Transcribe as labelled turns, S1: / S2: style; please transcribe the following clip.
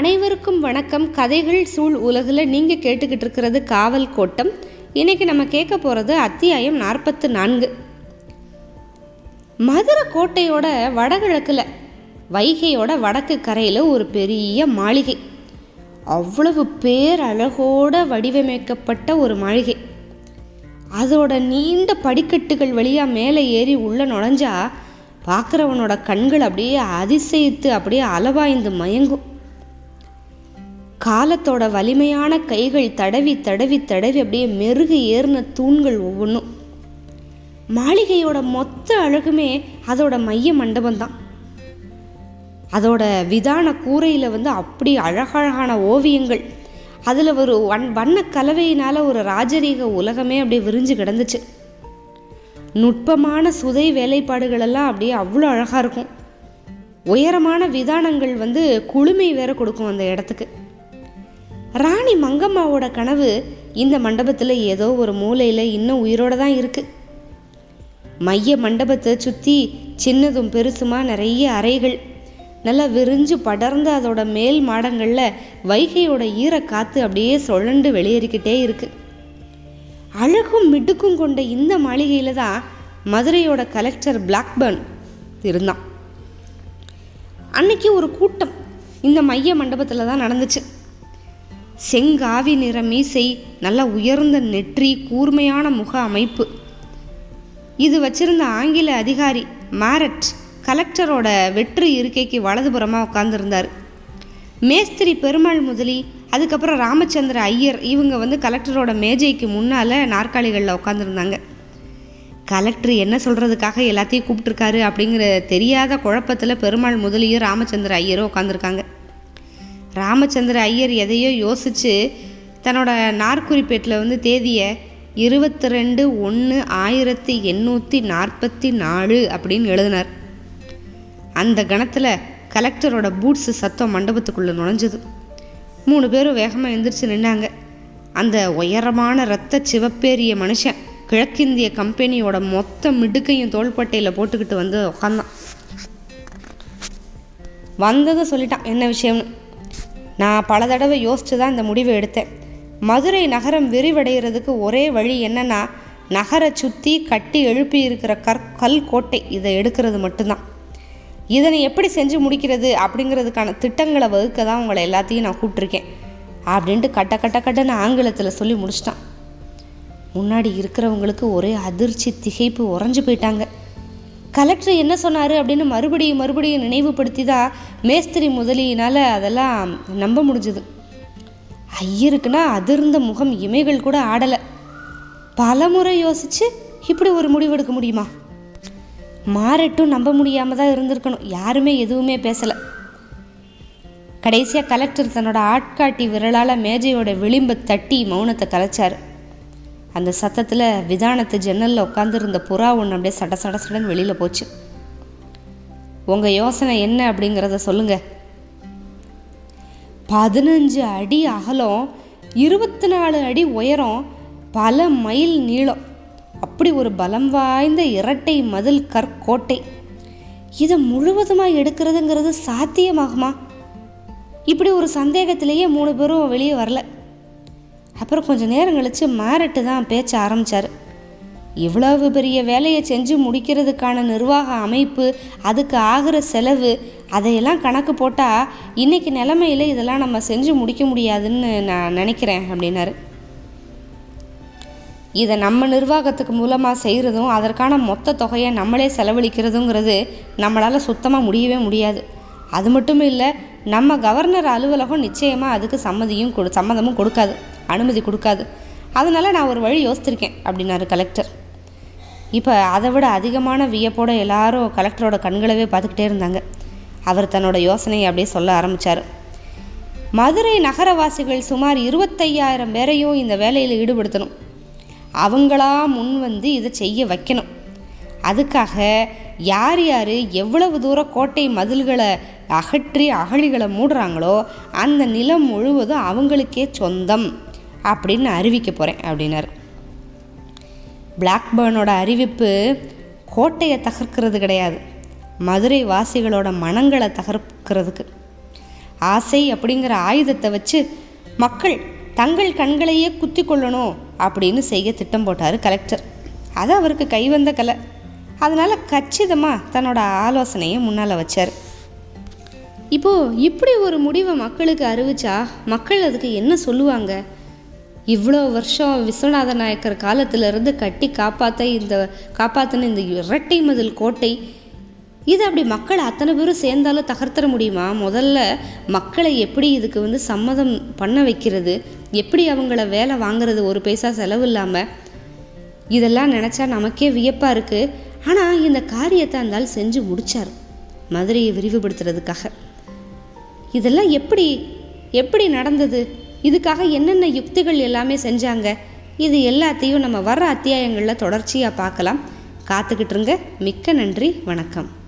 S1: அனைவருக்கும் வணக்கம். கதைகள் சூழ் உலகில் நீங்கள் கேட்டுக்கிட்டு இருக்கிறது காவல் கோட்டம். இன்னைக்கு நம்ம கேட்க போகிறது அத்தியாயம் நாற்பத்து நான்கு. மதுரை கோட்டையோட வடகிழக்கில் வைகையோட வடக்கு கரையில் ஒரு பெரிய மாளிகை. அவ்வளவு பேரழகோட வடிவமைக்கப்பட்ட ஒரு மாளிகை. அதோட நீண்ட படிக்கட்டுகள் வழியாக மேலே ஏறி உள்ள நுழைஞ்சா பார்க்குறவனோட கண்கள் அப்படியே அதிசயித்து அப்படியே அளவாய்ந்து மயங்கும். காலத்தோட வலிமையான கைகள் தடவி தடவி தடவி அப்படியே மெருகு ஏறின தூண்கள் ஒவ்வொன்றும். மாளிகையோட மொத்த அழகுமே அதோட மைய மண்டபம்தான் அதோட விதான கூரையில் வந்து அப்படி அழகழகான ஓவியங்கள். அதில் ஒரு வன் வண்ண கலவையினால் ஒரு ராஜரீக உலகமே அப்படியே விரிஞ்சு கிடந்துச்சு. நுட்பமான சுதை வேலைப்பாடுகளெல்லாம் அப்படியே அவ்வளோ அழகாக இருக்கும். உயரமான விதானங்கள் வந்து குளுமை வேற கொடுக்கும் அந்த இடத்துக்கு. ராணி மங்கம்மாவோட கனவு இந்த மண்டபத்தில் ஏதோ ஒரு மூலையில் இன்னும் உயிரோட தான் இருக்கு. மைய மண்டபத்தை சுற்றி சின்னதும் பெருசுமா நிறைய அறைகள். நல்லா விரிஞ்சு படர்ந்து அதோட மேல் மாடங்களில் வைகையோட ஈரக்காத்து அப்படியே சுழண்டு வெளியேறிக்கிட்டே இருக்கு. அழகும் மிடுக்கும் கொண்ட இந்த மாளிகையில் தான் மதுரையோட கலெக்டர் பிளாக்பர்ன் இருந்தான். அன்னைக்கு ஒரு கூட்டம் இந்த மைய மண்டபத்தில் தான் நடந்துச்சு. செங்காவி நிற மீசை நல்ல உயர்ந்த நெற்றி கூர்மையான முக அமைப்பு. இது வச்சிருந்த ஆங்கில அதிகாரி மேரட் கலெக்டரோட வெற்று இருக்கைக்கு வலதுபுறமாக உட்காந்துருந்தார் மேஸ்திரி பெருமாள் முதலி அதுக்கப்புறம் ராமச்சந்திர ஐயர் இவங்க வந்து கலெக்டரோட மேஜைக்கு முன்னால் நாற்காலிகளில் உட்காந்துருந்தாங்க கலெக்டர் என்ன சொல்கிறதுக்காக எல்லாத்தையும் கூப்பிட்டுருக்காரு அப்படிங்கிற தெரியாத குழப்பத்தில் பெருமாள் முதலியும் ராமச்சந்திர ஐயரும் உட்காந்துருக்காங்க ராமச்சந்திர ஐயர் எதையோ யோசித்து தன்னோட நாற்குறிப்பேட்டில் வந்து தேதியை இருபத்தி ரெண்டு ஒன்று ஆயிரத்தி எண்ணூற்றி நாற்பத்தி நாலு அப்படின்னு எழுதினார். அந்த கணத்தில் கலெக்டரோட பூட்ஸு சத்தம் மண்டபத்துக்குள்ளே நுழைஞ்சது. மூணு பேரும் வேகமாக எந்திரிச்சு நின்னாங்க. அந்த உயரமான இரத்த சிவப்பேரிய மனுஷன் கிழக்கிந்திய கம்பெனியோட மொத்த மிடுக்கையும் தோள்பட்டையில் போட்டுக்கிட்டு வந்து உக்காந்தான். வந்ததை சொல்லிட்டான் என்ன விஷயம்னு. நான் பல தடவை யோசித்து தான் இந்த முடிவை எடுத்தேன். மதுரை நகரம் விரிவடைகிறதுக்கு ஒரே வழி என்னன்னா நகரை சுற்றி கட்டி எழுப்பி இருக்கிற கற் கல் கோட்டை இதை எடுக்கிறது மட்டும்தான். இதனை எப்படி செஞ்சு முடிக்கிறது அப்படிங்கிறதுக்கான திட்டங்களை வகுக்க தான் உங்களை எல்லாத்தையும் நான் கூப்பிட்ருக்கேன் அப்படின்ட்டு கட்ட கட்ட கட்டன்னு ஆங்கிலத்தில் சொல்லி முடிச்சிட்டான். முன்னாடி இருக்கிறவங்களுக்கு ஒரே அதிர்ச்சி திகைப்பு உறைஞ்சு போயிட்டாங்க. கலெக்டர் என்ன சொன்னார் அப்படின்னு மறுபடியும் மறுபடியும் நினைவுபடுத்தி தான் மேஸ்திரி முதலியினால் அதெல்லாம் நம்ப முடிஞ்சுது. ஐயருக்குன்னா அதிர்ந்த முகம் இமைகள் கூட ஆடலை. பல முறை யோசிச்சு இப்படி ஒரு முடிவெடுக்க முடியுமா? மாறட்டும் நம்ப முடியாமல் தான் இருந்திருக்கணும். யாருமே எதுவுமே பேசலை. கடைசியாக கலெக்டர் தன்னோட ஆட்காட்டி விரலால் மேஜையோட விளிம்பை தட்டி மௌனத்தை கலைச்சார். அந்த சத்தத்தில் விதானத்து ஜன்னலில் உட்காந்துருந்த புறா ஒன்று அப்படியே சட சட சடன்னு வெளியில் போச்சு. உங்கள் யோசனை என்ன அப்படிங்கிறத சொல்லுங்க. பதினஞ்சு அடி அகலம் இருபத்தி நாலு அடி உயரம் பல மைல் நீளம். அப்படி ஒரு பலம் வாய்ந்த இரட்டை மதில் கற்கோட்டை. இதை முழுவதுமாக எடுக்கிறதுங்கிறது சாத்தியமாகுமா? இப்படி ஒரு சந்தேகத்திலேயே மூணு பேரும் வெளியே வரல. அப்புறம் கொஞ்சம் நேரம் கழித்து மாரட்டு தான் பேச்ச ஆரம்பித்தார் இவ்வளவு பெரிய வேலையை செஞ்சு முடிக்கிறதுக்கான நிர்வாக அமைப்பு அதுக்கு ஆகிற செலவு அதையெல்லாம் கணக்கு போட்டால் இன்றைக்கி நிலமையில இதெல்லாம் நம்ம செஞ்சு முடிக்க முடியாதுன்னு நான் நினைக்கிறேன் அப்படின்னாரு. இதை நம்ம நிர்வாகத்துக்கு மூலமாக செய்கிறதும் அதற்கான மொத்த தொகையை நம்மளே செலவழிக்கிறதுங்கிறது நம்மளால் சுத்தமாக முடியவே முடியாது. அது மட்டும் இல்லை நம்ம கவர்னர் அலுவலகம் நிச்சயமாக அதுக்கு சம்மதியும் கொடு சம்மதமும் கொடுக்காது அனுமதி கொடுக்காது. அதனால் நான் ஒரு வழி யோசித்திருக்கேன் அப்படின்னாரு கலெக்டர் இப்போ அதை விட அதிகமான வியப்போட எல்லாரும் கலெக்டரோட கண்களவே பார்த்துக்கிட்டே இருந்தாங்க. அவர் தன்னோட யோசனையை அப்படியே சொல்ல ஆரம்பித்தார் மதுரை நகரவாசிகள் சுமார் இருபத்தையாயிரம் பேரையும் இந்த வேலையில் ஈடுபடுத்தணும். அவங்களா முன் வந்து இதை செய்ய வைக்கணும். அதுக்காக யார் யார் எவ்வளவு தூரம் கோட்டை மதில்களை அகற்றி அகழிகளை மூடுறாங்களோ அந்த நிலம் முழுவதும் அவங்களுக்கே சொந்தம் அப்படின்னு அறிவிக்க போகிறேன் அப்படின்னார். பிளாக்பேர்னோட அறிவிப்பு கோட்டையை தகர்க்கிறது கிடையாது. மதுரை வாசிகளோட மனங்களை தகர்க்கிறதுக்கு. ஆசை அப்படிங்கிற ஆயுதத்தை வச்சு மக்கள் தங்கள் கண்களையே குத்தி கொள்ளணும் அப்படின்னு செய்ய திட்டம் போட்டார் கலெக்டர். அது அவருக்கு கைவந்த கலை. அதனால் கச்சிதமாக தன்னோட ஆலோசனையை முன்னால் வச்சார். இப்போது இப்படி ஒரு முடிவை மக்களுக்கு அறிவிச்சா மக்கள் அதுக்கு என்ன சொல்லுவாங்க? இவ்வளோ வருஷம் விஸ்வநாத நாயக்கர் காலத்திலிருந்து கட்டி காப்பாற்ற இந்த காப்பாற்றின இந்த இரட்டை மதில் கோட்டை இது அப்படி மக்கள் அத்தனை பேரும் சேர்ந்தாலும் தகர்த்தர முடியுமா? முதல்ல மக்களை எப்படி இதுக்கு வந்து சம்மதம் பண்ண வைக்கிறது? எப்படி அவங்கள வேலை வாங்குறது? ஒரு பைசா செலவு இல்லாமல் இதெல்லாம் நினச்சா நமக்கே வியப்பாக இருக்குது ஆனால் இந்த காரியத்தை அந்தால் செஞ்சு முடித்தார் மதுரையை விரிவுபடுத்துறதுக்காக. இதெல்லாம் எப்படி எப்படி நடந்தது? இதுக்காக என்னென்ன யுக்திகள் எல்லாமே செஞ்சாங்க? இது எல்லாத்தையும் நம்ம வர்ற அத்தியாயங்களில் தொடர்ச்சியாக பார்க்கலாம். காத்துக்கிட்டுருங்க மிக்க நன்றி. வணக்கம்.